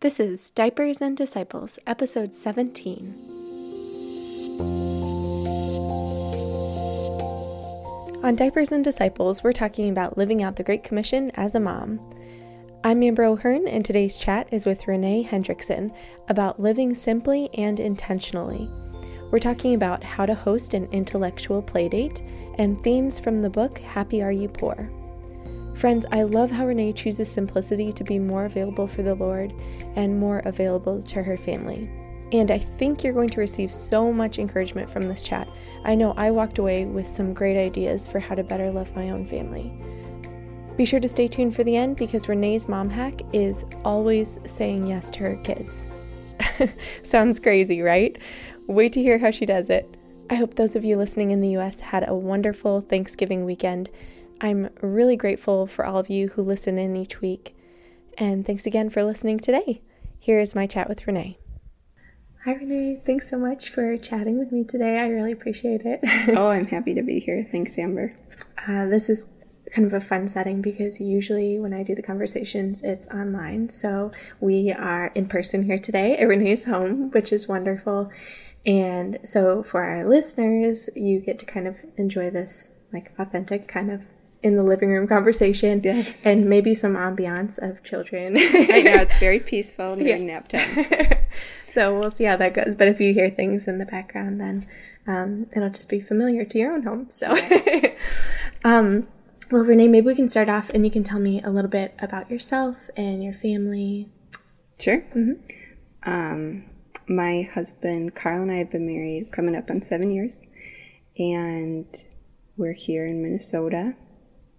This is Diapers and Disciples, episode 17. On Diapers and Disciples, we're talking about living out the Great Commission as a mom. I'm Amber O'Hearn, and today's chat is with Renee Hendrickson about living simply and intentionally. We're talking about how to host an intellectual playdate and themes from the book Happy Are You Poor. Friends, I love how Renee chooses simplicity to be more available for the Lord and more available to her family. And I think you're going to receive so much encouragement from this chat. I know I walked away with some great ideas for how to better love my own family. Be sure to stay tuned for the end because Renee's mom hack is always saying yes to her kids. Sounds crazy, right? Wait to hear how she does it. I hope those of you listening in the US had a wonderful Thanksgiving weekend I'm really grateful for all of you who listen in each week. And thanks again for listening today. Here is my chat with Renee. Hi, Renee. Thanks so much for chatting with me today. I really appreciate it. oh, I'm happy to be here. Thanks, Amber. Uh, this is kind of a fun setting because usually when I do the conversations, it's online. So we are in person here today at Renee's home, which is wonderful. And so for our listeners, you get to kind of enjoy this like authentic kind of in the living room conversation. Yes. And maybe some ambiance of children. right now it's very peaceful during yeah. nap times. so we'll see how that goes. But if you hear things in the background, then um, it'll just be familiar to your own home. So, um, well, Renee, maybe we can start off and you can tell me a little bit about yourself and your family. Sure. Mm-hmm. Um, my husband, Carl, and I have been married coming up on seven years. And we're here in Minnesota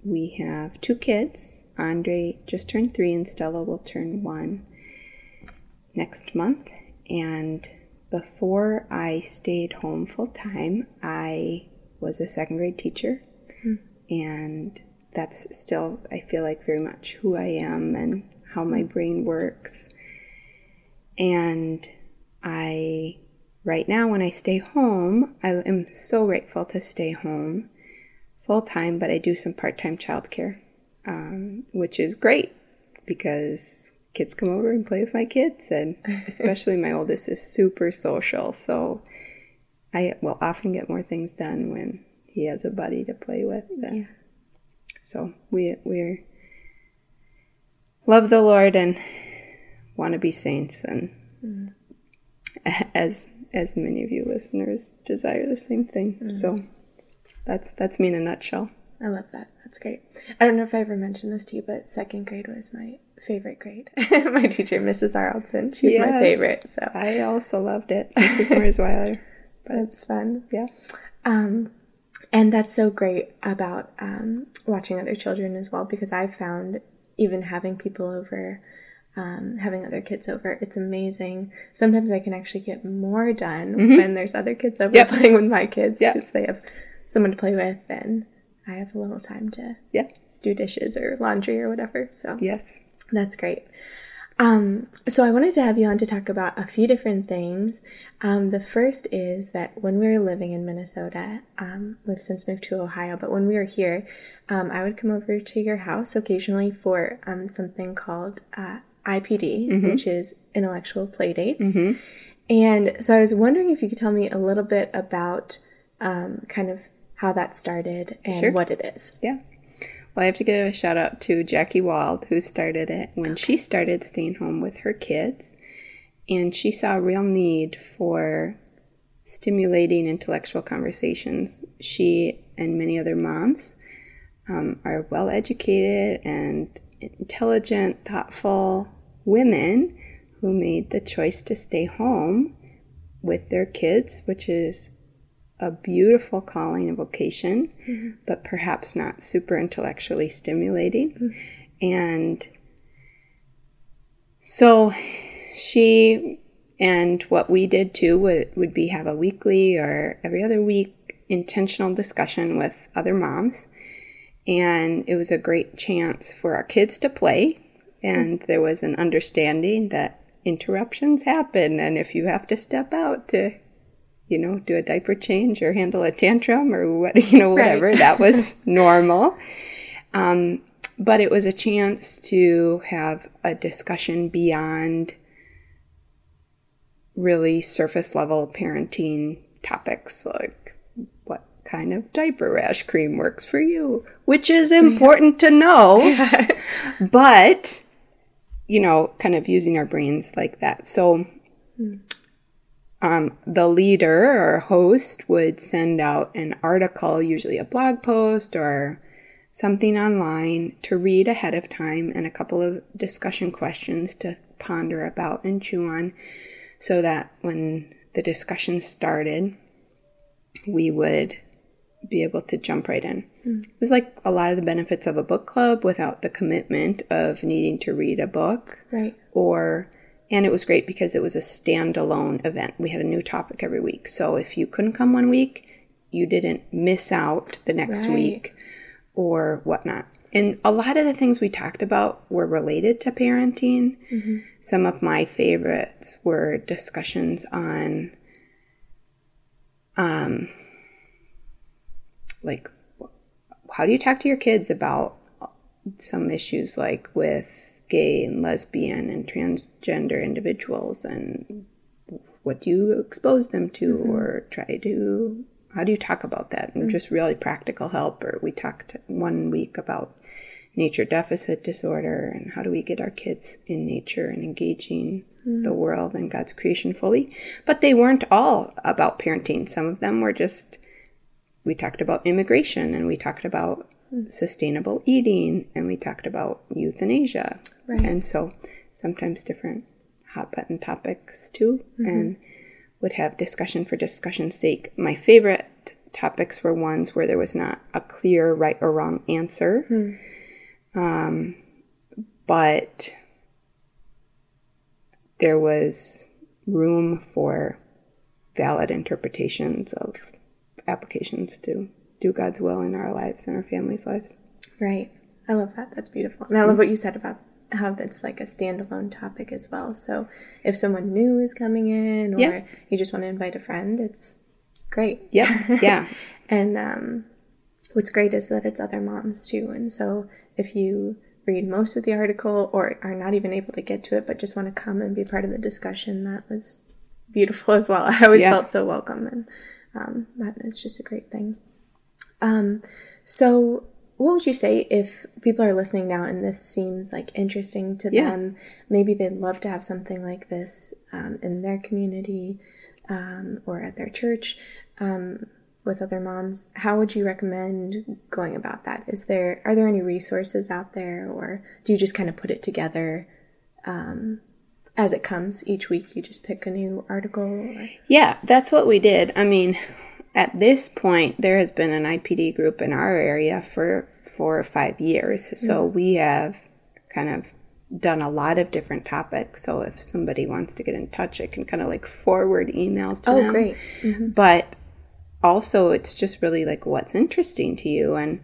we have two kids. Andre just turned three, and Stella will turn one next month. And before I stayed home full time, I was a second grade teacher. Mm-hmm. And that's still, I feel like, very much who I am and how my brain works. And I, right now, when I stay home, I am so grateful to stay home full time, but I do some part time childcare, um, which is great because kids come over and play with my kids, and especially my oldest is super social. So I will often get more things done when he has a buddy to play with. Yeah. So we we're love the Lord and want to be saints, and mm. as as many of you listeners desire the same thing. Mm. So that's that's me in a nutshell. I love that. That's great. I don't know if I ever mentioned this to you, but second grade was my favorite grade. my teacher, Mrs. Araldson, she's yes, my favorite. So I also loved it, Mrs. Mersweiler. but it's fun. Yeah. Um, and that's so great about um, watching other children as well, because I've found even having people over. Um, having other kids over, it's amazing. Sometimes I can actually get more done mm-hmm. when there's other kids over yep. playing with my kids because yep. they have someone to play with, and I have a little time to yeah do dishes or laundry or whatever. So yes, that's great. Um, so I wanted to have you on to talk about a few different things. Um, the first is that when we were living in Minnesota, um, we've since moved to Ohio, but when we were here, um, I would come over to your house occasionally for um, something called uh, IPD, mm-hmm. which is intellectual play dates. Mm-hmm. And so I was wondering if you could tell me a little bit about um, kind of how that started and sure. what it is. Yeah. Well, I have to give a shout out to Jackie Wald, who started it when okay. she started staying home with her kids. And she saw a real need for stimulating intellectual conversations. She and many other moms um, are well educated and intelligent, thoughtful women who made the choice to stay home with their kids, which is a beautiful calling and vocation, mm-hmm. but perhaps not super intellectually stimulating. Mm-hmm. And so she and what we did too would, would be have a weekly or every other week intentional discussion with other moms. And it was a great chance for our kids to play. And mm-hmm. there was an understanding that interruptions happen. And if you have to step out to you know, do a diaper change or handle a tantrum or what, you know, whatever. Right. that was normal. Um, but it was a chance to have a discussion beyond really surface level parenting topics like what kind of diaper rash cream works for you, which is important to know. but, you know, kind of using our brains like that. So, um, the leader or host would send out an article, usually a blog post or something online to read ahead of time and a couple of discussion questions to ponder about and chew on so that when the discussion started, we would be able to jump right in. Mm. It was like a lot of the benefits of a book club without the commitment of needing to read a book. Right. Or and it was great because it was a standalone event. We had a new topic every week. So if you couldn't come one week, you didn't miss out the next right. week or whatnot. And a lot of the things we talked about were related to parenting. Mm-hmm. Some of my favorites were discussions on, um, like, how do you talk to your kids about some issues like with gay and lesbian and transgender individuals and what do you expose them to mm-hmm. or try to how do you talk about that and mm-hmm. just really practical help or we talked one week about nature deficit disorder and how do we get our kids in nature and engaging mm-hmm. the world and god's creation fully but they weren't all about parenting some of them were just we talked about immigration and we talked about sustainable eating and we talked about euthanasia. Right. And so sometimes different hot button topics too mm-hmm. and would have discussion for discussion's sake. My favorite topics were ones where there was not a clear right or wrong answer. Mm. Um, but there was room for valid interpretations of applications to do God's will in our lives and our families' lives. Right. I love that. That's beautiful. And I love what you said about how it's like a standalone topic as well. So if someone new is coming in or yeah. you just want to invite a friend, it's great. Yeah. Yeah. and um, what's great is that it's other moms too. And so if you read most of the article or are not even able to get to it, but just want to come and be part of the discussion, that was beautiful as well. I always yeah. felt so welcome. And um, that is just a great thing. Um, so, what would you say if people are listening now and this seems like interesting to yeah. them? Maybe they'd love to have something like this um, in their community um, or at their church um, with other moms. How would you recommend going about that? Is there are there any resources out there, or do you just kind of put it together? Um, as it comes each week, you just pick a new article. Or? Yeah, that's what we did. I mean, at this point, there has been an IPD group in our area for four or five years. So mm-hmm. we have kind of done a lot of different topics. So if somebody wants to get in touch, I can kind of like forward emails to oh, them. Oh, great. Mm-hmm. But also, it's just really like what's interesting to you and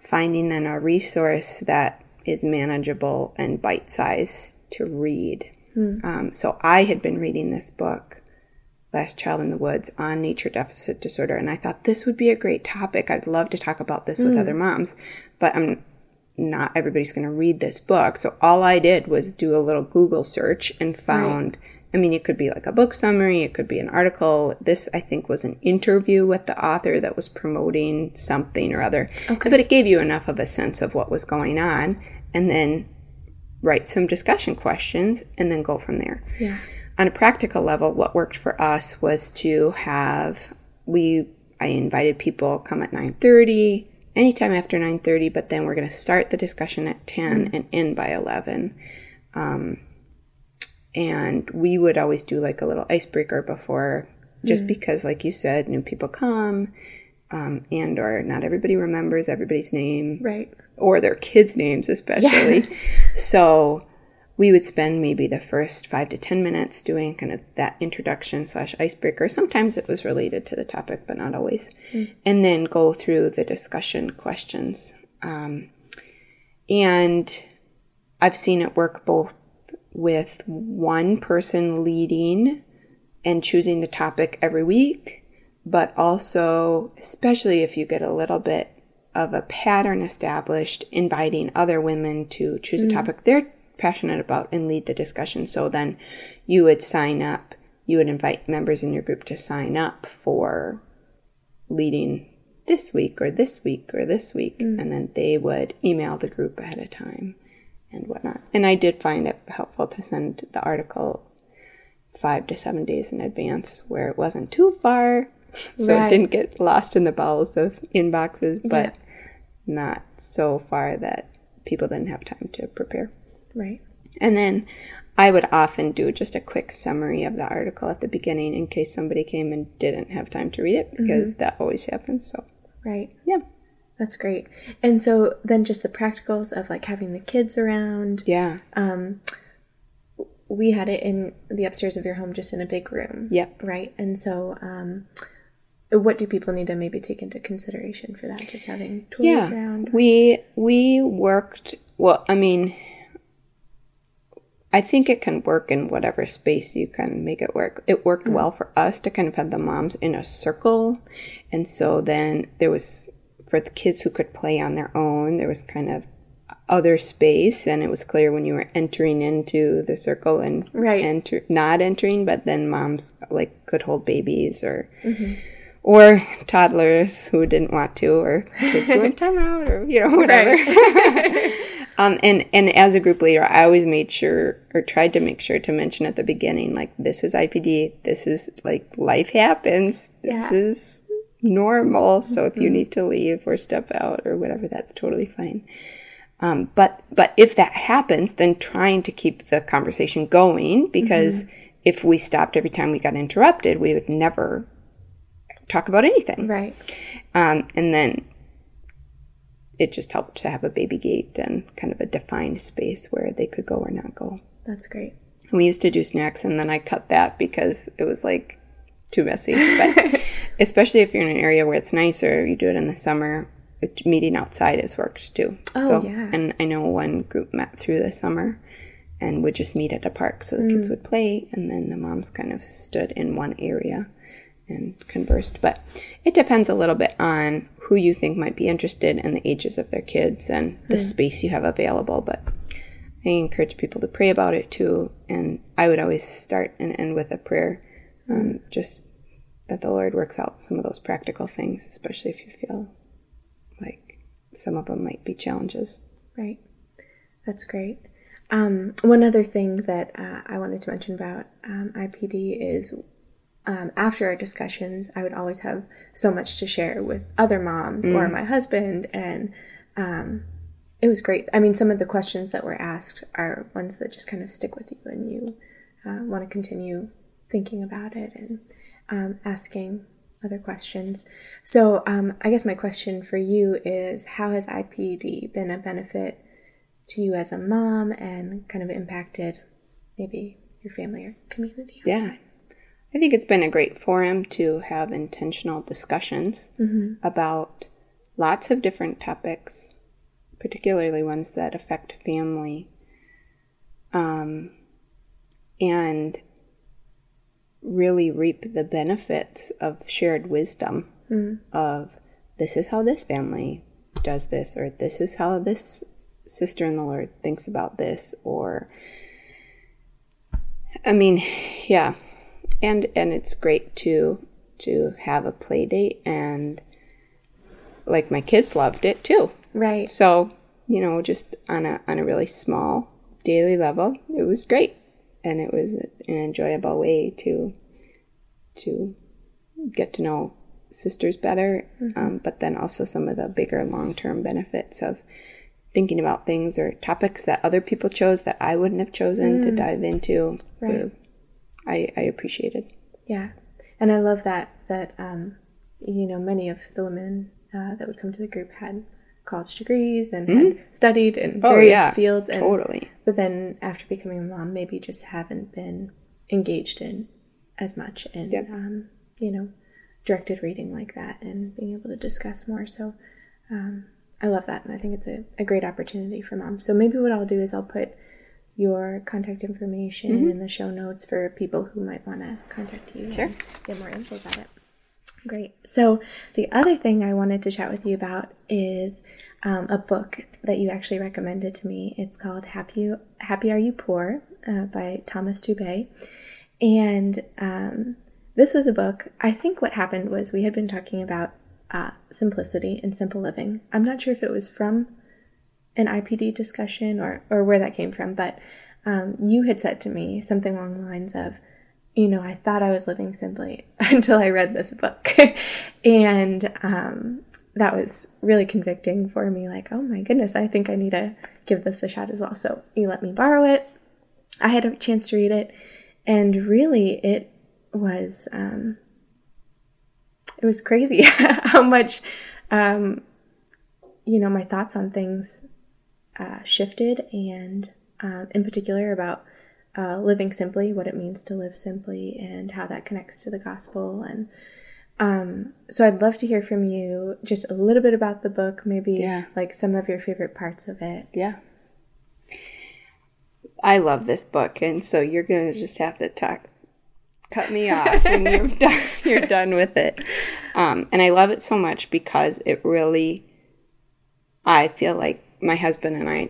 finding then a resource that is manageable and bite sized to read. Mm. Um, so I had been reading this book Last Child in the Woods on nature deficit disorder. And I thought this would be a great topic. I'd love to talk about this mm. with other moms, but I'm not everybody's going to read this book. So all I did was do a little Google search and found. Right. I mean, it could be like a book summary, it could be an article. This, I think, was an interview with the author that was promoting something or other. Okay. But it gave you enough of a sense of what was going on, and then write some discussion questions, and then go from there. Yeah on a practical level, what worked for us was to have we I invited people come at 9:30, anytime after 9:30, but then we're going to start the discussion at 10 mm-hmm. and end by 11. Um, and we would always do like a little icebreaker before, just mm-hmm. because, like you said, new people come, um, and or not everybody remembers everybody's name, right, or their kids' names especially. Yeah. so we would spend maybe the first five to ten minutes doing kind of that introduction slash icebreaker. Sometimes it was related to the topic, but not always. Mm. And then go through the discussion questions. Um, and I've seen it work both with one person leading and choosing the topic every week, but also, especially if you get a little bit of a pattern established, inviting other women to choose mm. a topic they're passionate about and lead the discussion. So then you would sign up you would invite members in your group to sign up for leading this week or this week or this week, Mm. and then they would email the group ahead of time and whatnot. And I did find it helpful to send the article five to seven days in advance where it wasn't too far, so Right. it didn't get lost in the bowels of inboxes, but Yeah. not so far that people didn't have time to prepare. Right. And then I would often do just a quick summary of the article at the beginning in case somebody came and didn't have time to read it because that always happens. So, Right. yeah. That's great. And so then just the practicals of like having the kids around. Yeah. Um, we had it in the upstairs of your home, just in a big room. Yep. Right. And so, um, what do people need to maybe take into consideration for that? Just having toys Yeah. around. We we worked well, I mean I think it can work in whatever space you can make it work. It worked mm. well for us to kind of have the moms in a circle. And so then there was for the kids who could play on their own, there was kind of other space and it was clear when you were entering into the circle and Right. enter not entering but then moms like could hold babies or mm-hmm. or toddlers who didn't want to or kids who went time out or you know whatever um, and and as a group leader i always made sure or tried to make sure to mention at the beginning like this is ipd this is like life happens this Yeah. is normal so if you need to leave or step out or whatever that's totally fine um, but but if that happens, then trying to keep the conversation going because if we stopped every time we got interrupted, we would never talk about anything. Right. Um, and then it just helped to have a baby gate and kind of a defined space where they could go or not go. That's great. We used to do snacks, and then I cut that because it was like too messy. But especially if you're in an area where it's nicer, you do it in the summer. Meeting outside has worked too. Oh, so, yeah. And I know one group met through the summer and would just meet at a park, so the Mm. kids would play, and then the moms kind of stood in one area and conversed. But it depends a little bit on who you think might be interested and the ages of their kids and the space you have available. But I encourage people to pray about it too. And I would always start and end with a prayer, um, just that the Lord works out some of those practical things, especially if you feel like some of them might be challenges. Right. That's great. Um, one other thing that uh, I wanted to mention about um, IPD is um, after our discussions, I would always have so much to share with other moms or my husband, and um, it was great. I mean, some of the questions that were asked are ones that just kind of stick with you, and you uh, want to continue thinking about it and um, asking other questions. So, um, I guess my question for you is how has IPD been a benefit to you as a mom and kind of impacted maybe your family or community? Yeah. I think it's been a great forum to have intentional discussions about lots of different topics, particularly ones that affect family. Um, and really reap the benefits of shared wisdom of this is how this family does this, or this is how this sister in the Lord thinks about this, or I mean, yeah, and and it's great to to have a play date and like my kids loved it too. Right. So you know, just on a on a really small daily level, it was great, and it was an enjoyable way to to get to know sisters better, um, but then also some of the bigger long term benefits of thinking about things or topics that other people chose that I wouldn't have chosen to dive into. Right. I, I appreciated. Yeah, and I love that that um, you know many of the women uh, that would come to the group had college degrees and had studied in Oh, various yeah, fields, and Totally. but then after becoming a mom, maybe just haven't been engaged in as much and Yep. um, you know directed reading like that and being able to discuss more. So um, I love that, and I think it's a, a great opportunity for moms. So maybe what I'll do is I'll put your contact information in the show notes for people who might want to contact you Sure. get more info about it. Great. So the other thing I wanted to chat with you about is um, a book that you actually recommended to me. It's called "Happy Happy Are You Poor" uh, by Thomas Dubay, And um, this was a book. I think what happened was we had been talking about uh, simplicity and simple living. I'm not sure if it was from an IPD discussion or, or where that came from, but um, you had said to me something along the lines of, you know, I thought I was living simply until I read this book. and um, that was really convicting for me. Like, oh my goodness, I think I need to give this a shot as well. So you let me borrow it. I had a chance to read it. And really, it was um, it was crazy how much um, you know my thoughts on things uh, shifted, and uh, in particular about uh, living simply, what it means to live simply, and how that connects to the gospel. And um, so, I'd love to hear from you just a little bit about the book, maybe Yeah. like some of your favorite parts of it. Yeah. I love this book, and so you're gonna just have to talk, cut me off when you're done. You're done with it, um, and I love it so much because it really. I feel like my husband and I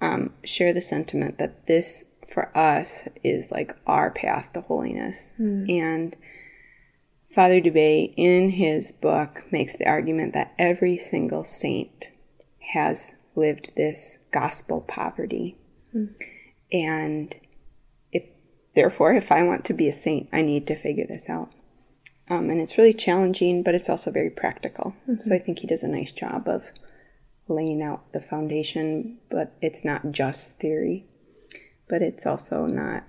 um, share the sentiment that this for us is like our path to holiness, and Father Dubay in his book makes the argument that every single saint has lived this gospel poverty. And if therefore if I want to be a saint, I need to figure this out. Um, and it's really challenging, but it's also very practical. So I think he does a nice job of laying out the foundation, but it's not just theory, but it's also not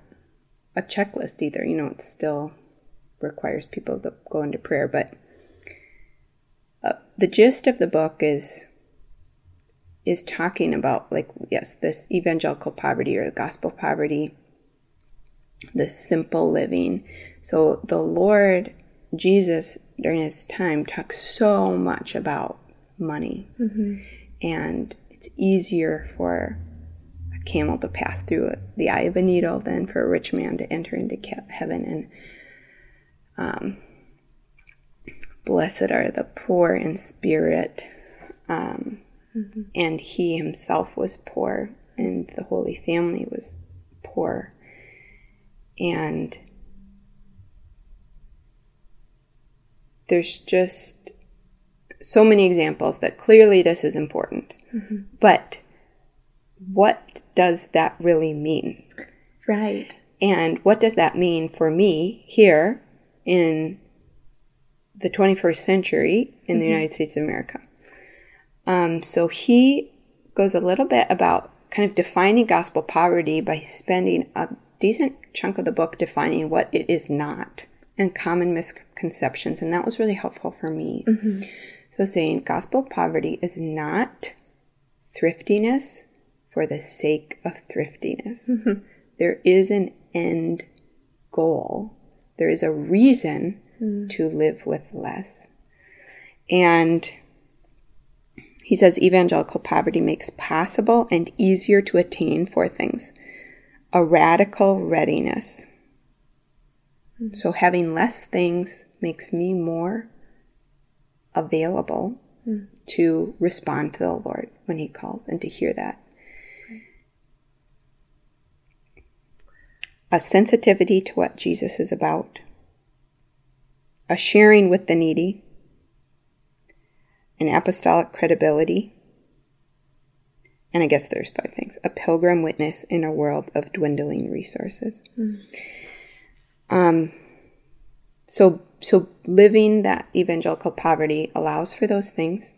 a checklist either. You know, it still requires people to go into prayer, but uh, the gist of the book is is talking about like yes this evangelical poverty or the gospel poverty this simple living. So the lord jesus during his time talks so much about money and it's easier for a camel to pass through the eye of a needle than for a rich man to enter into heaven. And um, blessed are the poor in spirit um, and he himself was poor and the holy family was poor. And there's just so many examples that clearly this is important mm-hmm. but what does that really mean Right. and what does that mean for me here in the 21st century in the mm-hmm. United States of America? Um, so he goes a little bit about kind of defining gospel poverty by spending a decent chunk of the book defining what it is not and common misconceptions. And that was really helpful for me. Mm-hmm. So saying gospel poverty is not thriftiness for the sake of thriftiness. Mm-hmm. There is an end goal. There is a reason mm. to live with less. And he says evangelical poverty makes possible and easier to attain four things a radical readiness. Mm-hmm. So having less things makes me more available to respond to the Lord when he calls and to hear that. A sensitivity to what Jesus is about, a sharing with the needy, an apostolic credibility, and I guess there's five things. A pilgrim witness in a world of dwindling resources. Um, so, so living that evangelical poverty allows for those things.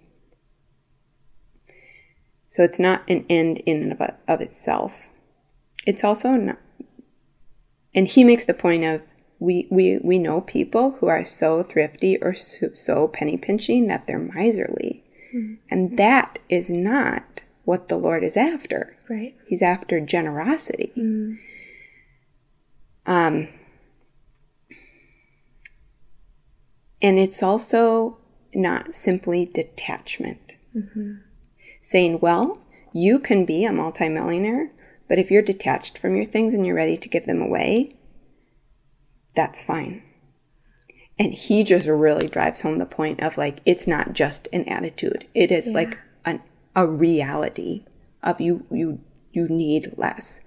So it's not an end in and of, of itself. It's also not, and he makes the point of we, we, we know people who are so thrifty or so, so penny pinching that they're miserly. And that is not what the Lord is after. Right. He's after generosity. Um, and it's also not simply detachment. Saying, well, you can be a multimillionaire, but if you're detached from your things and you're ready to give them away, that's fine. And he just really drives home the point of like, it's not just an attitude. It is like an, a reality of you, you, you need less.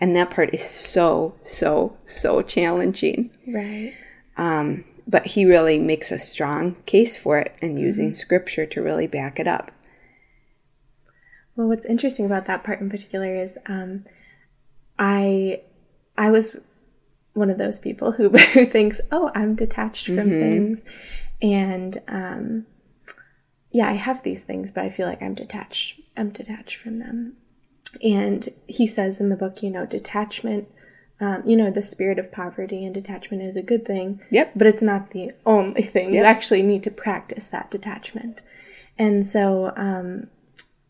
And that part is so, so, so challenging. Right. Um, but he really makes a strong case for it and using mm-hmm. scripture to really back it up. Well, what's interesting about that part in particular is um, I I was one of those people who, who thinks, oh, I'm detached from mm-hmm. things. And um, yeah, I have these things, but I feel like I'm detached. I'm detached from them. And he says in the book, you know, detachment, um, you know, the spirit of poverty and detachment is a good thing. Yep. But it's not the only thing. Yep. You actually need to practice that detachment. And so, um,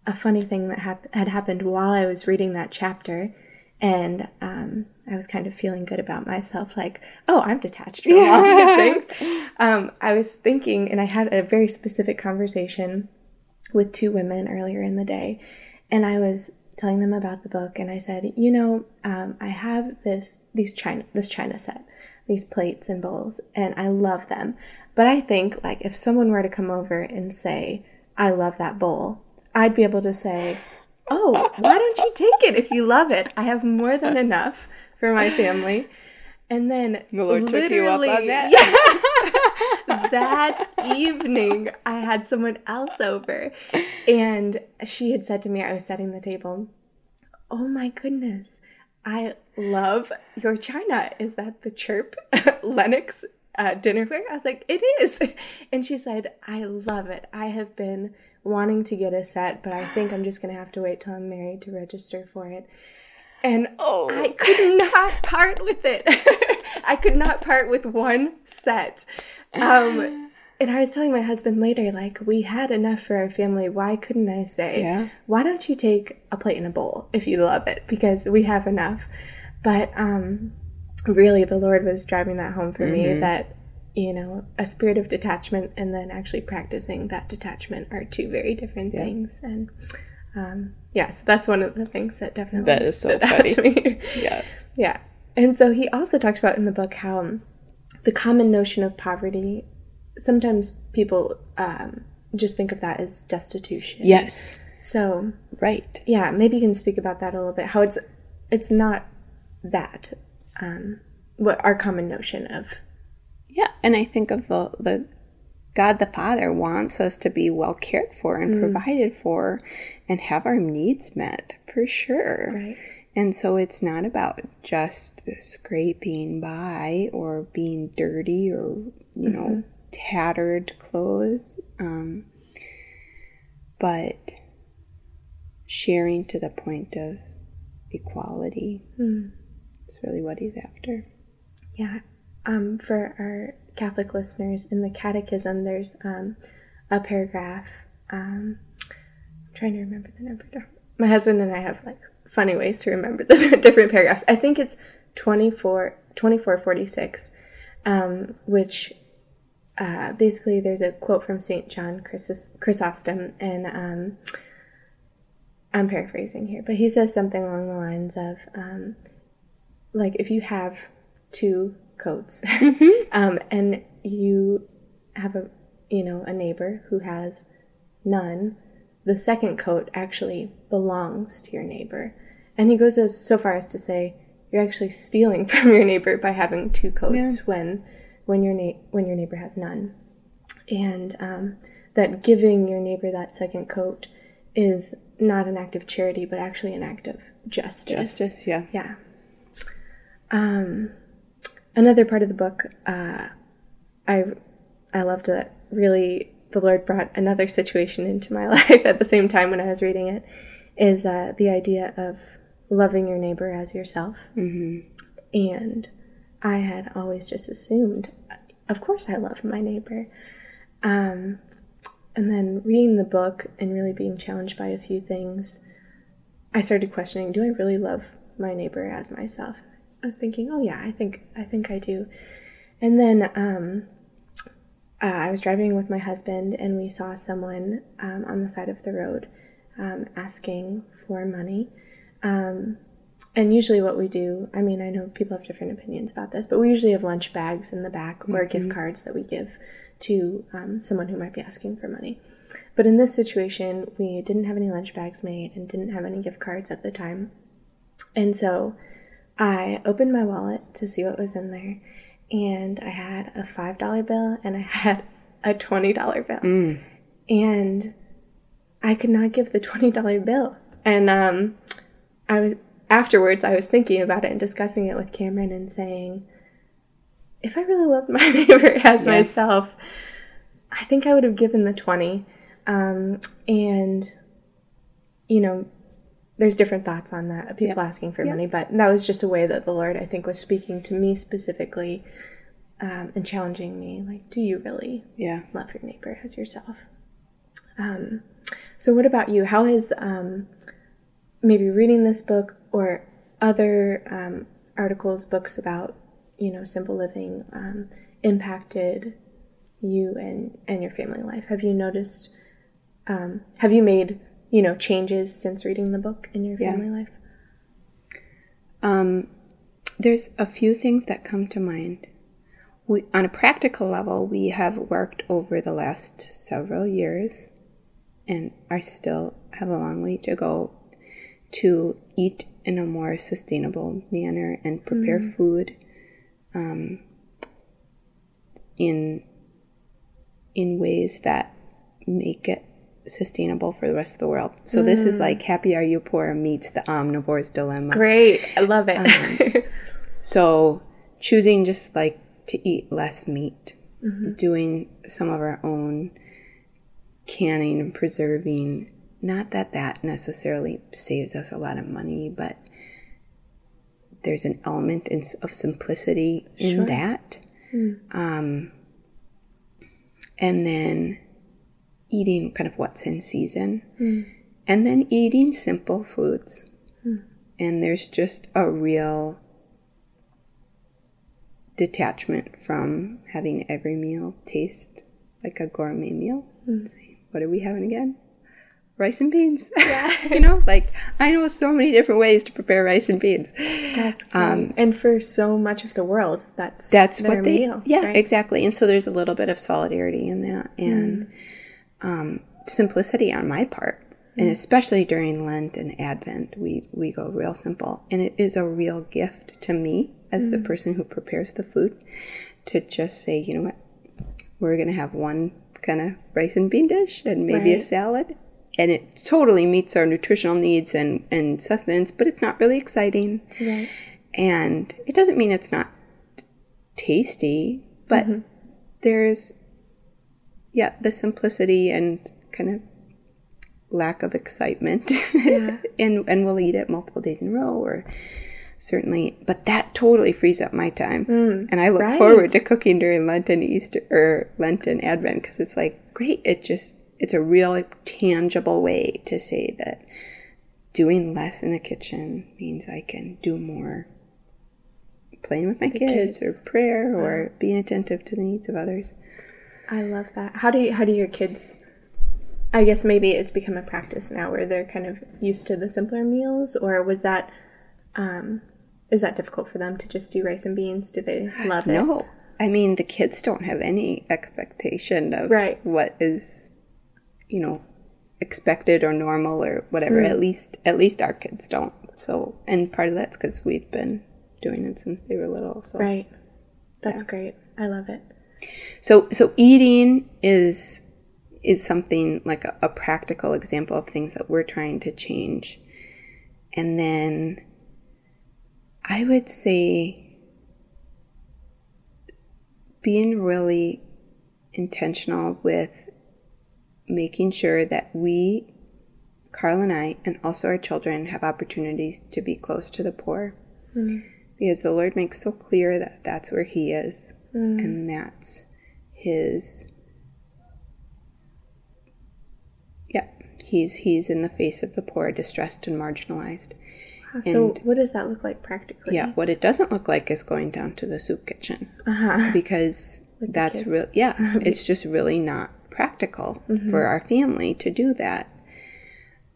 a funny thing that hap- had happened while I was reading that chapter, and um, I was kind of feeling good about myself, like, oh, I'm detached from all these things. Um, I was thinking, and I had a very specific conversation with two women earlier in the day, and I was telling them about the book, and I said, you know, um, I have this these china this china set, these plates and bowls, and I love them, but I think like if someone were to come over and say, I love that bowl, I'd be able to say, oh, why don't you take it if you love it? I have more than enough for my family. And then the Lord took you up on that. Yes, that evening, I had someone else over, and she had said to me, I was setting the table. Oh my goodness, I love your china. Is that the chirp Lenox uh, dinnerware? I was like, it is. And she said, I love it. I have been wanting to get a set, but I think I'm just going to have to wait till I'm married to register for it. And oh, I could not part with it. I could not part with one set. Um, and I was telling my husband later, like, we had enough for our family. Why couldn't I say, yeah. why don't you take a plate and a bowl if you love it? Because we have enough. But um, really, the Lord was driving that home for mm-hmm. me that you know, a spirit of detachment and then actually practicing that detachment are two very different yeah. things. And um, yeah, so that's one of the things that definitely that is stood so out to me. yeah. Yeah. And so he also talks about in the book how the common notion of poverty, sometimes people um, just think of that as destitution. Yes. So right. Yeah, maybe you can speak about that a little bit. How it's it's not that um, what our common notion of yeah, and I think of the, the God the Father wants us to be well cared for and mm. provided for and have our needs met for sure. Right. And so it's not about just scraping by or being dirty or, you mm-hmm. know, tattered clothes, um, but sharing to the point of equality. Mm. It's really what he's after. Yeah. Um, for our Catholic listeners, in the Catechism, there's um, a paragraph. Um, I'm trying to remember the number. My husband and I have like funny ways to remember the different paragraphs. I think it's 24, 2446, um, which uh, basically there's a quote from St. John Chrysos- Chrysostom, and um, I'm paraphrasing here, but he says something along the lines of um, like if you have two coats. Mm-hmm. um, and you have a you know a neighbor who has none. The second coat actually belongs to your neighbor. And he goes as so far as to say you're actually stealing from your neighbor by having two coats yeah. when when your na- when your neighbor has none. And um, that giving your neighbor that second coat is not an act of charity but actually an act of justice. Justice yeah. Yeah. Um another part of the book, uh, I I loved that. Really, the Lord brought another situation into my life at the same time when I was reading it. Is uh, the idea of loving your neighbor as yourself, mm-hmm. and I had always just assumed, of course, I love my neighbor. Um, and then reading the book and really being challenged by a few things, I started questioning: Do I really love my neighbor as myself? I was thinking, oh yeah, I think I think I do. And then um, uh, I was driving with my husband, and we saw someone um, on the side of the road um, asking for money. Um, and usually, what we do, I mean, I know people have different opinions about this, but we usually have lunch bags in the back or mm-hmm. gift cards that we give to um, someone who might be asking for money. But in this situation, we didn't have any lunch bags made and didn't have any gift cards at the time. And so I opened my wallet to see what was in there, and I had a $5 bill and I had a $20 bill. Mm. And I could not give the $20 bill. And um, I was afterwards I was thinking about it and discussing it with Cameron and saying, if I really loved my neighbor as myself, I think I would have given the 20. Um, and, you know, there's different thoughts on that, of people asking for money, but that was just a way that the Lord, I think, was speaking to me specifically um, and challenging me. Like, do you really Yeah. love your neighbor as yourself? Um, so, what about you? How has um, maybe reading this book or other um, articles, books about you know simple living um, impacted you and and your family life? Have you noticed? Um, have you made you know changes since reading the book in your Yeah. family life? Um, there's a few things that come to mind. We, on a practical level, we have worked over the last several years and are still have a long way to go to eat in a more sustainable manner and prepare food um, in in ways that make it sustainable for the rest of the world. So this is like mm. happy are you poor meets the um, omnivore's dilemma. Great, I love it. Um, so choosing just like to eat less meat, mm-hmm. doing some of our own canning and preserving. Not that that necessarily saves us a lot of money, but there's an element in, of simplicity in Sure. that. Mm. Um, and then eating kind of what's in season, hmm. and then eating simple foods. Hmm. And there's just a real detachment from having every meal taste like a gourmet meal. Hmm. Say, What are we having again? Rice and beans. Yeah. you know, like I know so many different ways to prepare rice and beans. That's um, great. and for so much of the world, that's That's their what they, meal. yeah, right? exactly. And so there's a little bit of solidarity in that and um, simplicity on my part. And mm. especially during Lent and Advent, we, we go real simple. And it is a real gift to me as the mm. person who prepares the food to just say, you know what, we're going to have one kind of rice and bean dish and maybe a salad. And it totally meets our nutritional needs and, and sustenance, but it's not really exciting. Right. And it doesn't mean it's not tasty, but mm-hmm. there's, yeah, the simplicity and kind of lack of excitement. Yeah. and, and we'll eat it multiple days in a row or certainly, but that totally frees up my time. Mm, and I look right. forward to cooking during Lent and Easter or Lent and Advent because it's like, great, it just, it's a real tangible way to say that doing less in the kitchen means I can do more playing with my kids, kids. or prayer or being attentive to the needs of others. I love that. How do you, how do your kids? I guess maybe it's become a practice now where they're kind of used to the simpler meals, or was that um, is that difficult for them to just do rice and beans? Do they love it? No. I mean, the kids don't have any expectation of Right. what is, you know, expected or normal or whatever. Hmm. At least, at least our kids don't. So, and part of that's because we've been doing it since they were little. So, Right. That's great. I love it. So, so eating is is something like a, a practical example of things that we're trying to change, and then I would say being really intentional with making sure that we, Carl and I, and also our children, have opportunities to be close to the poor. Mm-hmm. Because the Lord makes so clear that that's where He is, and that's His. Yeah, He's He's in the face of the poor, distressed, and marginalized. So, what does that look like practically? Yeah, what it doesn't look like is going down to the soup kitchen Uh-huh. because that's kids. real. Yeah, it's just really not practical Mm-hmm. for our family to do that.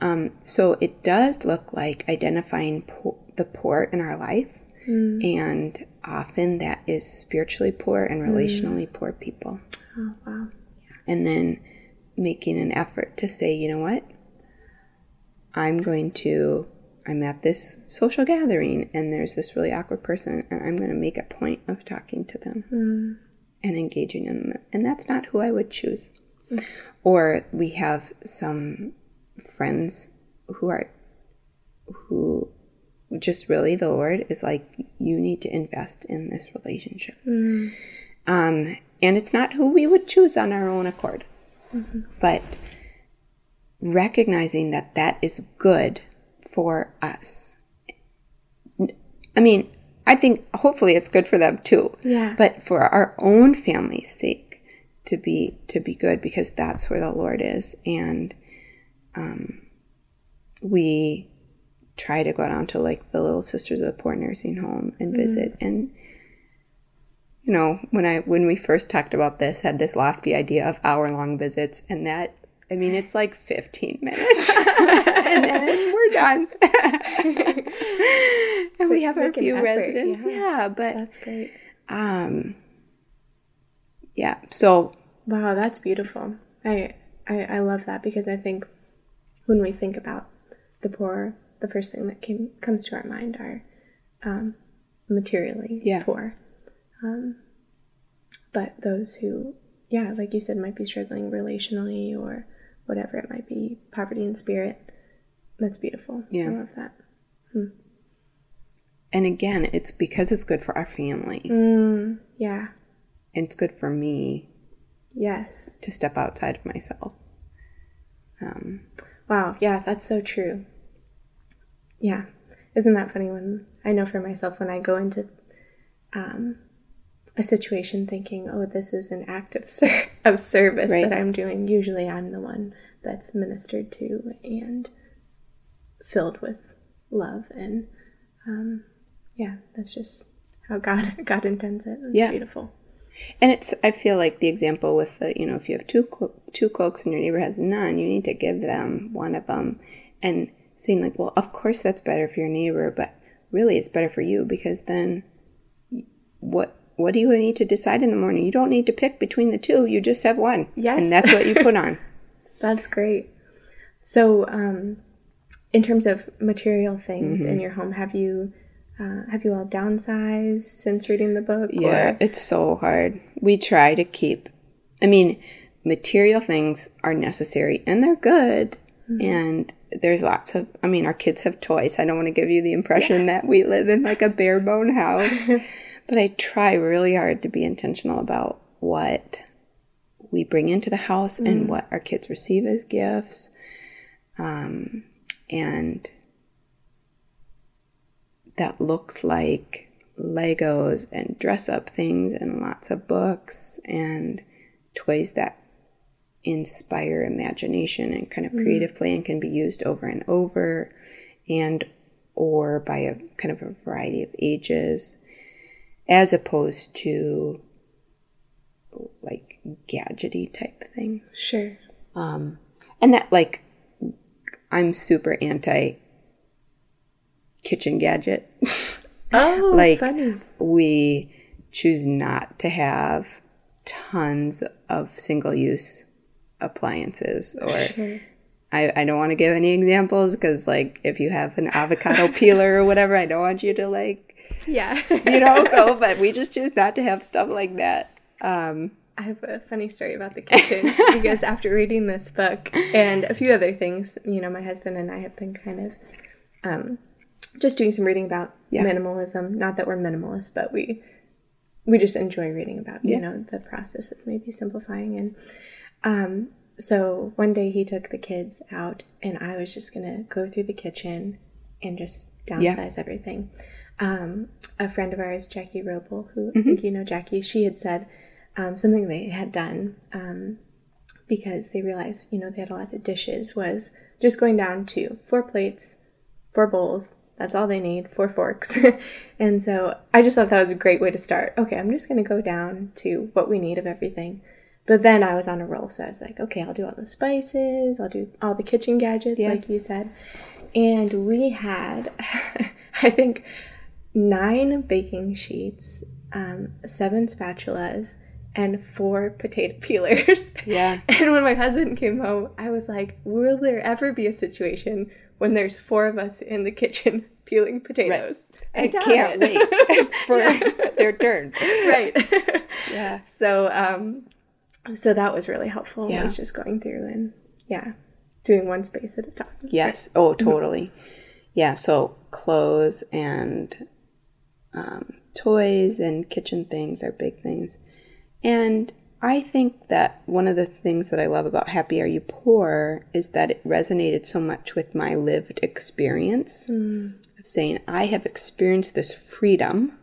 Um, so it does look like identifying po- the poor in our life, Mm. and often that is spiritually poor and relationally poor people. Oh, wow. And then making an effort to say, you know what, I'm going to I'm at this social gathering and there's this really awkward person, and I'm going to make a point of talking to them Mm. and engaging in them. And that's not who I would choose. Or we have some friends who are, who just really the Lord is like, you need to invest in this relationship. Mm. Um, and it's not who we would choose on our own accord. But recognizing that that is good for us. I mean, I think hopefully it's good for them too. Yeah. But for our own family's sake, to be to be good because that's where the Lord is, and um, we try to go down to like the Little Sisters of the Poor nursing home and visit and you know when i when we first talked about this had this lofty idea of hour long visits and that i mean it's like 15 minutes and then we're done and we have our few residents yeah. yeah but That's great. um yeah so Wow, that's beautiful. I, I I love that because I think when we think about the poor, the first thing that came comes to our mind are um, materially Yeah. poor. Um, but those who, yeah, like you said, might be struggling relationally or whatever it might be, poverty in spirit. That's beautiful. Yeah. I love that. and again it's because it's good for our family Mm, yeah. and it's good for me Yes. to step outside of myself um Wow, yeah, that's so true. Yeah. Isn't that funny when I know for myself when I go into um, a situation thinking, oh, this is an act of, ser- of service Right. that I'm doing, usually I'm the one that's ministered to and filled with love. And um, yeah, that's just how God, God intends it. It's Yeah. beautiful. And it's I feel like the example with the you know if you have two clo- two cloaks and your neighbor has none, you need to give them one of them, and saying like, well, of course that's better for your neighbor, but really it's better for you because then what what do you need to decide in the morning? You don't need to pick between the two. You just have one, Yes. and that's what you put on. That's great. So, um, in terms of material things Mm-hmm. in your home, have you uh, have you all downsized since reading the book? Yeah, Or, it's so hard. We try to keep, I mean, material things are necessary and they're good. And there's lots of, I mean, our kids have toys. I don't want to give you the impression that we live in like a bare bone house. but I try really hard to be intentional about what we bring into the house and what our kids receive as gifts. Um, and that looks like Legos and dress up things and lots of books and toys that inspire imagination and kind of creative play and can be used over and over and or by a kind of a variety of ages as opposed to like gadgety type things sure. um, and that like i'm super anti kitchen gadget Oh, Like- funny. we choose not to have tons of single use appliances or Sure. I, I don't want to give any examples because like if you have an avocado peeler or whatever i don't want you to like Yeah. you know go but we just choose not to have stuff like that um I have a funny story about the kitchen because after reading this book and a few other things, you know, my husband and I have been kind of um, just doing some reading about Yeah. minimalism. Not that we're minimalists, but we we just enjoy reading about Yeah. you know the process of maybe simplifying. And um, so one day he took the kids out, and I was just gonna go through the kitchen and just downsize everything. Um, a friend of ours, Jackie Roble, who I think you know Jackie, she had said um, something they had done um, because they realized, you know, they had a lot of dishes was just going down to four plates, four bowls. That's all they need, four forks. and so I just thought that was a great way to start. Okay, I'm just going to go down to what we need of everything. But then I was on a roll, so I was like, okay, I'll do all the spices, I'll do all the kitchen gadgets, Yeah. like you said. And we had, I think, nine baking sheets, um, seven spatulas, and four potato peelers. Yeah. And when my husband came home, I was like, will there ever be a situation when there's four of us in the kitchen peeling potatoes. I can't wait for their turn. right. Yeah. So, um, so that was really helpful. Yeah. Was just going through and yeah, doing one space at a time. Yes. Oh, totally. Yeah. So clothes and um, toys and kitchen things are big things. And I think that one of the things that I love about Happy Are You Poor is that it resonated so much with my lived experience of saying, I have experienced this freedom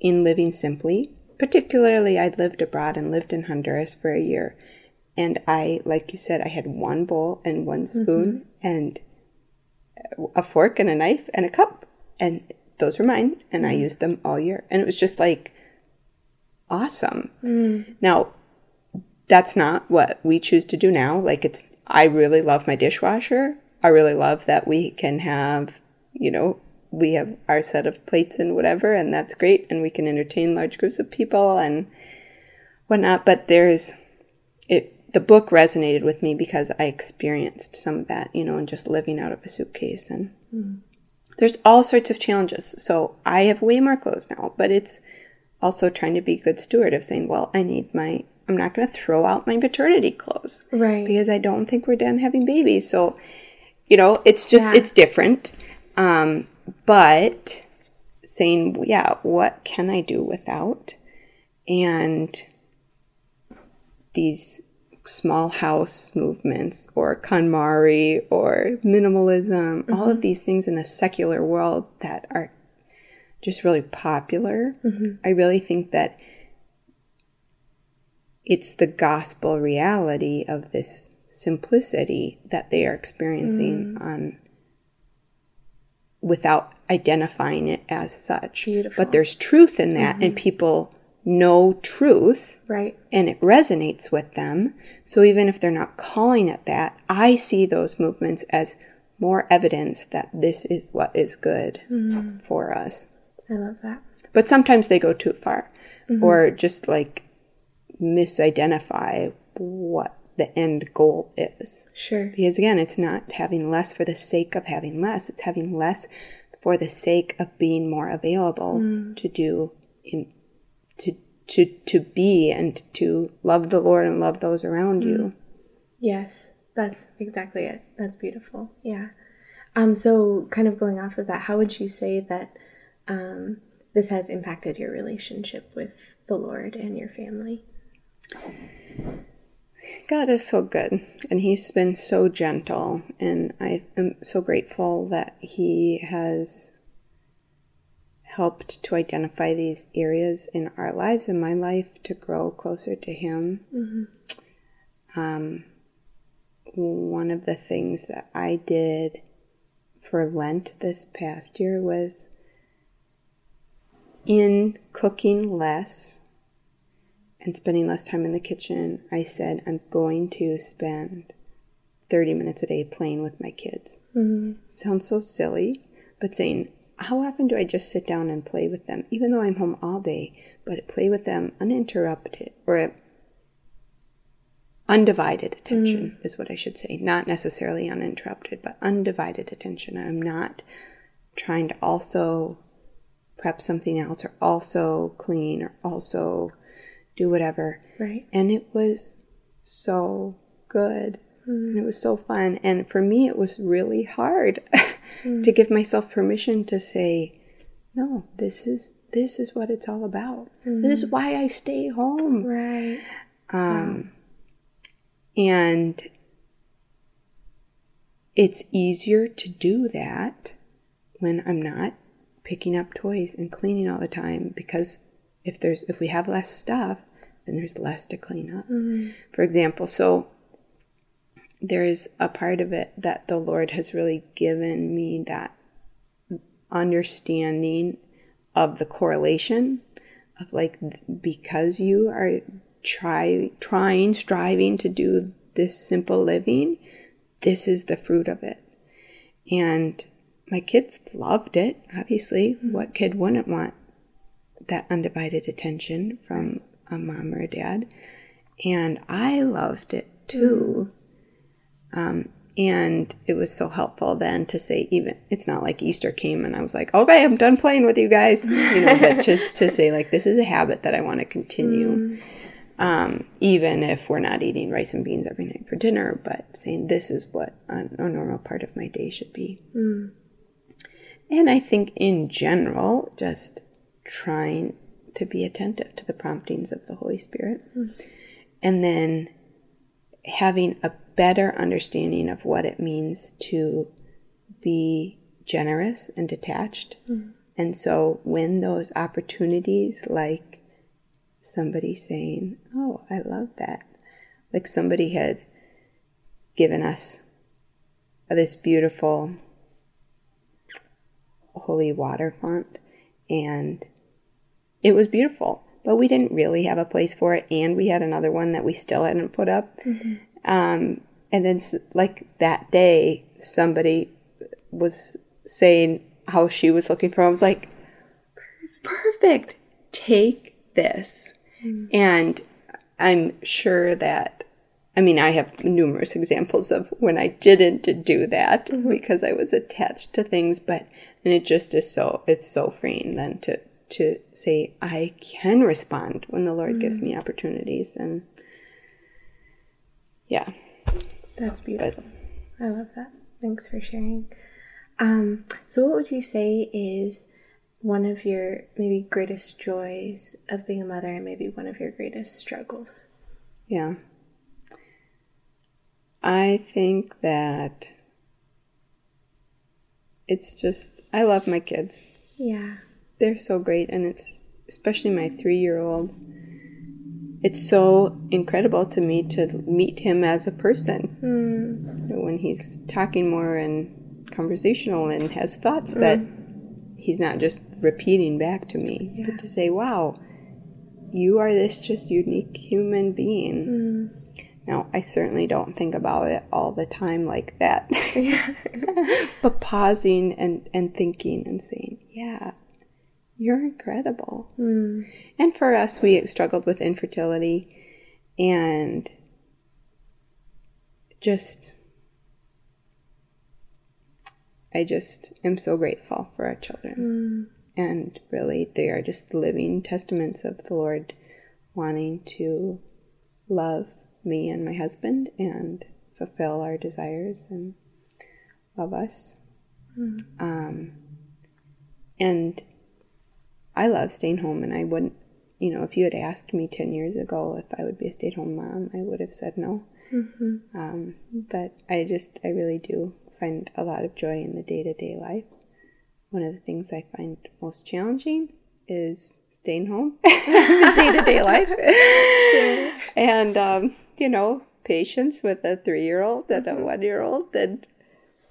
in living simply. Particularly, I lived abroad and lived in Honduras for a year. And I, like you said, I had one bowl and one mm-hmm. spoon and a fork and a knife and a cup. And those were mine. And I mm. used them all year. And it was just like awesome. Mm. Now, that's not what we choose to do now. Like, it's, I really love my dishwasher. I really love that we can have, you know, we have our set of plates and whatever, and that's great. And we can entertain large groups of people and whatnot. But there's, it, the book resonated with me because I experienced some of that, you know, and just living out of a suitcase. And there's all sorts of challenges. So I have way more clothes now, but it's also trying to be a good steward of saying, well, I need my, I'm not going to throw out my maternity clothes Right. because I don't think we're done having babies. So, you know, it's just, Yeah. it's different. Um, but saying, yeah, what can I do without? And these small house movements or KonMari or minimalism, all of mm-hmm. these things in the secular world that are just really popular. Mm-hmm. I really think that it's the gospel reality of this simplicity that they are experiencing mm. on without identifying it as such. Beautiful. But there's truth in that and mm-hmm. people know truth Right. and it resonates with them. So even if they're not calling it that, I see those movements as more evidence that this is what is good mm-hmm. for us. I love that. But sometimes they go too far mm-hmm. or just like misidentify what the end goal is. Sure. Because again, it's not having less for the sake of having less, it's having less for the sake of being more available to do in to to to be and to love the Lord and love those around you. Yes, that's exactly it. That's beautiful. Yeah. Um, so kind of going off of that, how would you say that um, this has impacted your relationship with the Lord and your family? God is so good and he's been so gentle and I am so grateful that he has helped to identify these areas in our lives in my life to grow closer to him. Um, one of the things that I did for Lent this past year was in cooking less and spending less time in the kitchen, I said, I'm going to spend 30 minutes a day playing with my kids. Mm-hmm. Sounds so silly, but saying, how often do I just sit down and play with them, even though I'm home all day, but play with them uninterrupted or undivided attention mm. is what I should say. Not necessarily uninterrupted, but undivided attention. I'm not trying to also prep something else or also clean or also do whatever. Right. And it was so good. Mm-hmm. And it was so fun. And for me, it was really hard mm. to give myself permission to say, no, this is this is what it's all about. This is mm-hmm. why I stay home. Right. Um, And it's easier to do that when I'm not picking up toys and cleaning all the time because if there's if we have less stuff, then there's less to clean up. Mm-hmm. For example, so there is a part of it that the Lord has really given me that understanding of the correlation of like because you are try trying striving to do this simple living this is the fruit of it. And my kids loved it obviously. Mm-hmm. What kid wouldn't want that undivided attention from a mom or a dad and i loved it too um, And it was so helpful then to say, even it's not like Easter came and I was like, okay, I'm done playing with you guys, you know, but just to say, like, this is a habit that I want to continue. Um, even if we're not eating rice and beans every night for dinner, but saying this is what a, a normal part of my day should be. And I think in general, just trying to be attentive to the promptings of the Holy Spirit. Hmm. And then having a better understanding of what it means to be generous and detached. Hmm. And so when those opportunities, like somebody saying, Oh, I love that, like somebody had given us this beautiful holy water font and it was beautiful but we didn't really have a place for it and we had another one that we still hadn't put up. Mm-hmm. Um, and then like that day somebody was saying how she was looking for i was like perfect. Take this. Mm-hmm. And i'm sure that i mean i have numerous examples of when i didn't do that mm-hmm. because i was attached to things but and it just is so it's so freeing then to to say i can respond when the lord gives me opportunities and yeah That's beautiful. I love that. Thanks for sharing. Um, so, what would you say is one of your maybe greatest joys of being a mother and maybe one of your greatest struggles? Yeah. I think that it's just, I love my kids. Yeah. They're so great, and it's especially my three year old. It's so incredible to me to meet him as a person. Know, when he's talking more and conversational and has thoughts that hmm. he's not just repeating back to me, but to say, wow, you are this just unique human being. Hmm. Now, I certainly don't think about it all the time like that. but pausing and, and thinking and saying, yeah, you're incredible. Hmm. And for us, we struggled with infertility and just, I just am so grateful for our children. Hmm. And really, they are just living testaments of the Lord wanting to love me and my husband and fulfill our desires and love us. Hmm. Um, and I love staying home, and I wouldn't, you know, if you had asked me 10 years ago if I would be a stay at home mom, I would have said no. Um, but I just, I really do find a lot of joy in the day to day life. One of the things I find most challenging is staying home the day to day life. And, um, you know, patience with a three year old and a one year old. And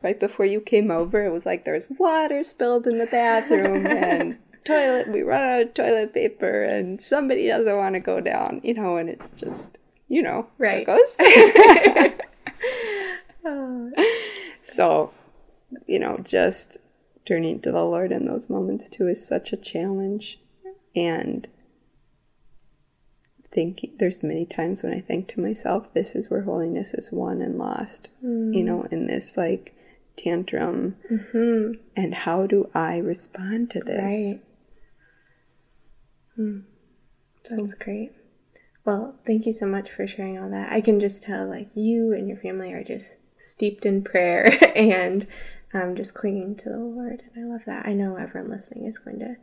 right before you came over, it was like there was water spilled in the bathroom and toilet, we run out of toilet paper and somebody doesn't want to go down, you know, and it's just, you know, Right. goes. so, you know, just turning to the Lord in those moments too is such a challenge. And thinking, there's many times when I think to myself, this is where holiness is won and lost, you mm. know, in this like tantrum. Mm-hmm. And how do I respond to this? Right. Hmm. That's great. Well, thank you so much for sharing all that. I can just tell, like, you and your family are just steeped in prayer and um, just clinging to the Lord. And I love that. I know everyone listening is going to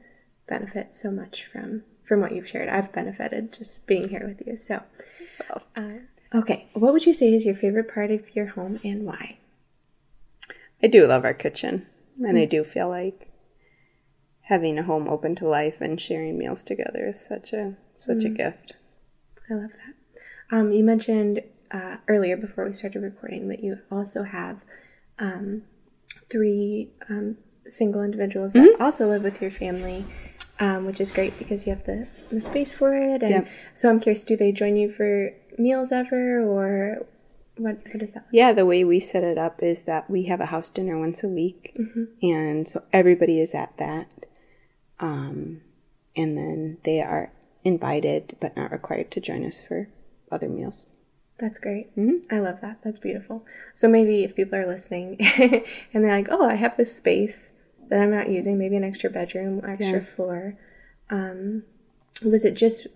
benefit so much from from what you've shared. I've benefited just being here with you. So, uh, okay, what would you say is your favorite part of your home and why? I do love our kitchen, and I do feel like having a home open to life and sharing meals together is such a such a gift. I love that. Um, you mentioned uh, earlier before we started recording that you also have um, three um, single individuals that also live with your family, um, which is great because you have the, the space for it. And Yep. so I'm curious, do they join you for meals ever, or what? What is that? Yeah, the way we set it up is that we have a house dinner once a week, and so everybody is at that. Um, and then they are invited but not required to join us for other meals. That's great. Mm-hmm. I love that. That's beautiful. So maybe if people are listening and they're like, "Oh, I have this space that I'm not using, maybe an extra bedroom, extra yeah. floor." Um, was it just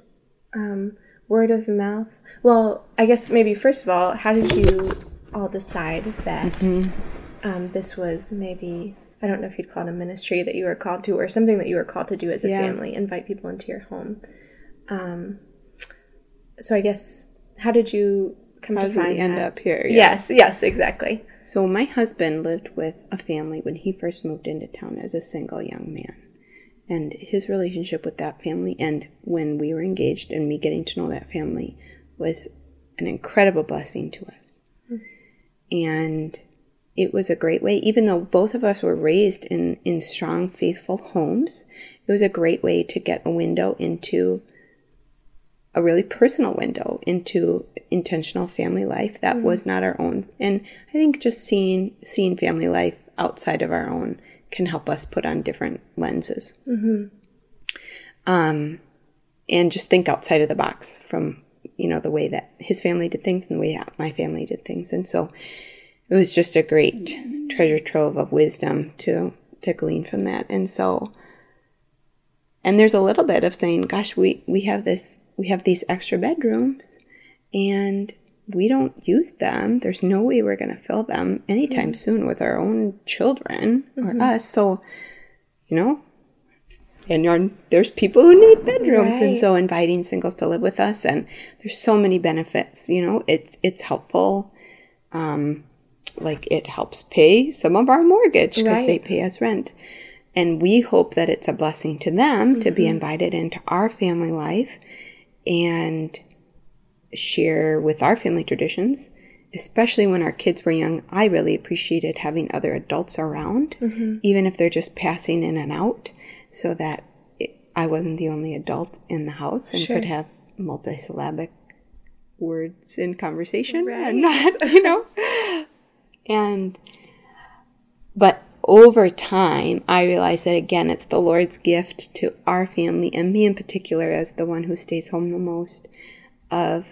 um, word of mouth? Well, I guess maybe first of all, how did you all decide that mm-hmm. um, this was maybe I don't know if you'd call it a ministry that you were called to, or something that you were called to do as a yeah. family, invite people into your home. Um, so I guess how did you come how to find end that? up here? Yeah. Yes, yes, exactly. So my husband lived with a family when he first moved into town as a single young man. And his relationship with that family and when we were engaged and me getting to know that family was an incredible blessing to us. Mm. And it was a great way, even though both of us were raised in, in strong, faithful homes, it was a great way to get a window into a really personal window into intentional family life that mm-hmm. was not our own. And I think just seeing seeing family life outside of our own can help us put on different lenses. Mm-hmm. Um, and just think outside of the box from you know the way that his family did things and the way my family did things. And so it was just a great treasure trove of wisdom to to glean from that. And so and there's a little bit of saying, gosh, we, we have this we have these extra bedrooms and we don't use them. There's no way we're going to fill them anytime mm-hmm. soon with our own children mm-hmm. or us. So, you know, and there's people who need bedrooms, right. and so inviting singles to live with us, and there's so many benefits. You know, it's it's helpful. Um, like it helps pay some of our mortgage because right. they pay us rent. And we hope that it's a blessing to them mm-hmm. to be mm-hmm. invited into our family life and share with our family traditions. Especially when our kids were young, I really appreciated having other adults around, mm-hmm. even if they're just passing in and out, so that it, I wasn't the only adult in the house and sure. could have multisyllabic words in conversation right. and not, you know, and, but over time, I realized that again, it's the Lord's gift to our family and me in particular as the one who stays home the most of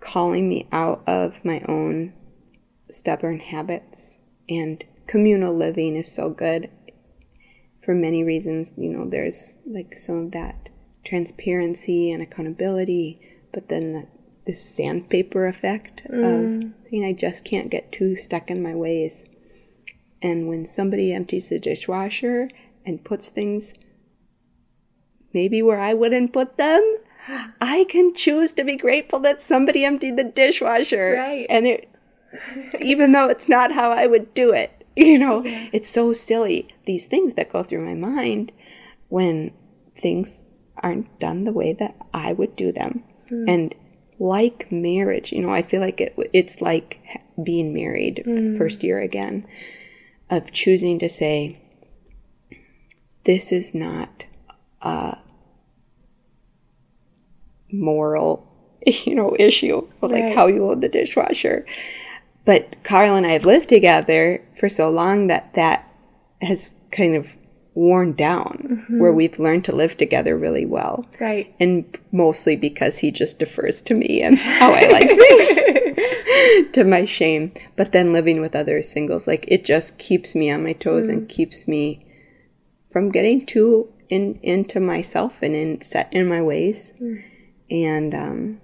calling me out of my own stubborn habits and communal living is so good for many reasons. You know, there's like some of that transparency and accountability, but then the this sandpaper effect mm. of saying I just can't get too stuck in my ways. And when somebody empties the dishwasher and puts things maybe where I wouldn't put them, I can choose to be grateful that somebody emptied the dishwasher. Right. And it even though it's not how I would do it, you know, yeah. it's so silly these things that go through my mind when things aren't done the way that I would do them. Mm. And like marriage. You know, I feel like it, it's like being married mm. first year again of choosing to say, this is not a moral, you know, issue of like how you load the dishwasher. But Carl and I have lived together for so long that that has kind of worn down mm-hmm. where we've learned to live together really well. Right. And mostly because he just defers to me and how I like things to my shame. But then living with other singles, like it just keeps me on my toes mm. and keeps me from getting too in into myself and in set in my ways. Mm. And um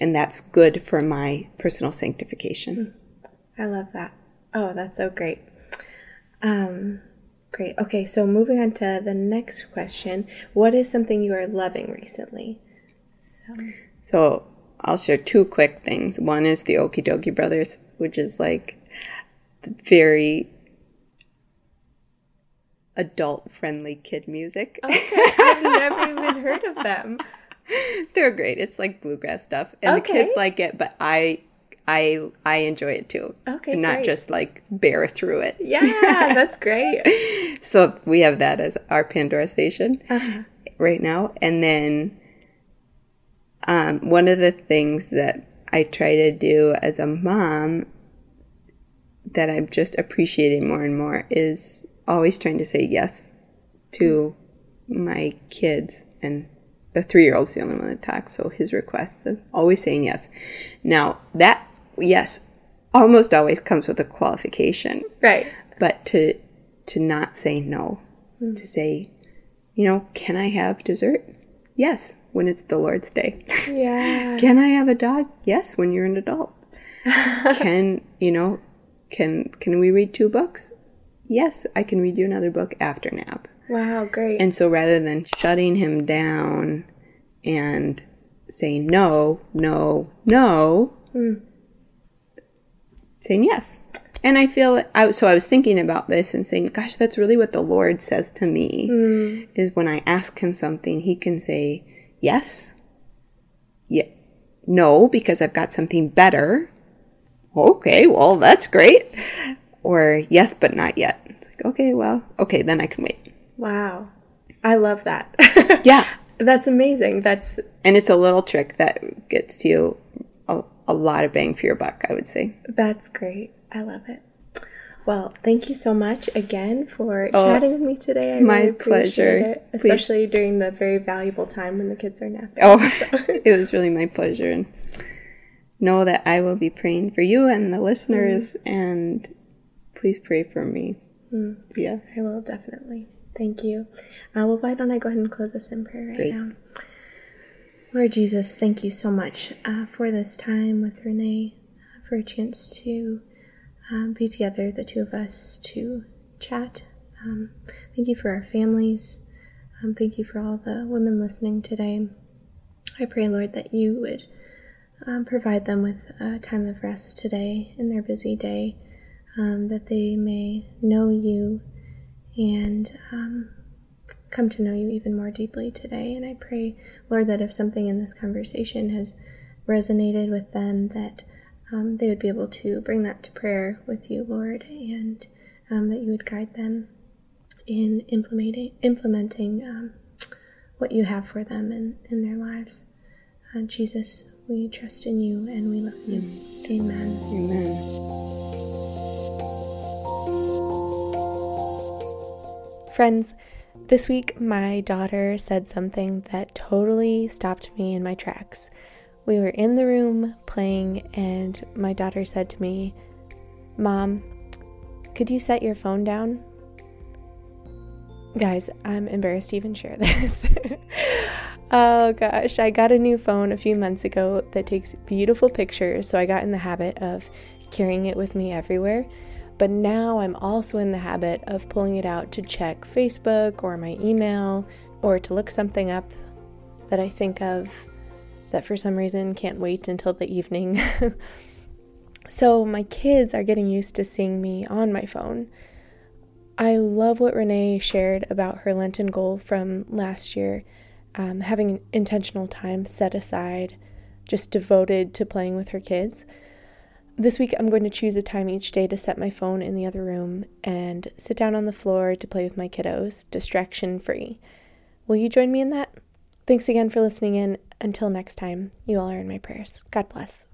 and that's good for my personal sanctification. Mm. I love that. Oh, that's so great. Um Great. Okay, so moving on to the next question. What is something you are loving recently? So, so I'll share two quick things. One is the Okee Dokee Brothers, which is like very adult friendly kid music. Okay, I've never even heard of them. They're great. It's like bluegrass stuff, and okay. the kids like it. But I I I enjoy it too. Okay, and not great. just like bear through it. Yeah, that's great. so we have that as our Pandora station uh-huh. right now, and then um, one of the things that I try to do as a mom that I'm just appreciating more and more is always trying to say yes to my kids and the three year old's the only one that talks, so his requests of always saying yes. Now that yes almost always comes with a qualification. Right. But to to not say no. Mm. To say, you know, can I have dessert? Yes, when it's the Lord's day. Yeah. can I have a dog? Yes, when you're an adult. can, you know, can can we read two books? Yes, I can read you another book after nap. Wow, great. And so rather than shutting him down and saying no, no, no, mm. Saying yes. And I feel I so I was thinking about this and saying, gosh, that's really what the Lord says to me mm. is when I ask him something, he can say yes, yeah, no, because I've got something better. Okay, well, that's great. Or yes, but not yet. It's like, okay, well, okay, then I can wait. Wow. I love that. yeah. That's amazing. That's And it's a little trick that gets you a, lot of bang for your buck, I would say. That's great. I love it. Well, thank you so much again for oh, chatting with me today. I my really pleasure. It, especially Please. during the very valuable time when the kids are napping. Oh, so. it was really my pleasure. And know that I will be praying for you and the listeners, mm. and please pray for me. Mm. Yeah. I will definitely. Thank you. Uh, well, why don't I go ahead and close us in prayer right Great. now? Lord Jesus, thank you so much uh, for this time with Renee, uh, for a chance to um, be together, the two of us, to chat. Um, thank you for our families. Um, thank you for all the women listening today. I pray, Lord, that you would um, provide them with a time of rest today in their busy day, um, that they may know you and um, come to know you even more deeply today. And I pray, Lord, that if something in this conversation has resonated with them, that um, they would be able to bring that to prayer with you, Lord, and um, that you would guide them in implementing implementing um, what you have for them in, in their lives. Uh, Jesus, we trust in you and we love you. Amen. Amen. Friends, this week my daughter said something that totally stopped me in my tracks. We were in the room playing, and my daughter said to me, Mom, could you set your phone down? Guys, I'm embarrassed to even share this. oh gosh, I got a new phone a few months ago that takes beautiful pictures, so I got in the habit of carrying it with me everywhere. But now I'm also in the habit of pulling it out to check Facebook or my email or to look something up that I think of that for some reason can't wait until the evening. so my kids are getting used to seeing me on my phone. I love what Renee shared about her Lenten goal from last year, um, having an intentional time set aside, just devoted to playing with her kids. This week, I'm going to choose a time each day to set my phone in the other room and sit down on the floor to play with my kiddos, distraction free. Will you join me in that? Thanks again for listening in. Until next time, you all are in my prayers. God bless.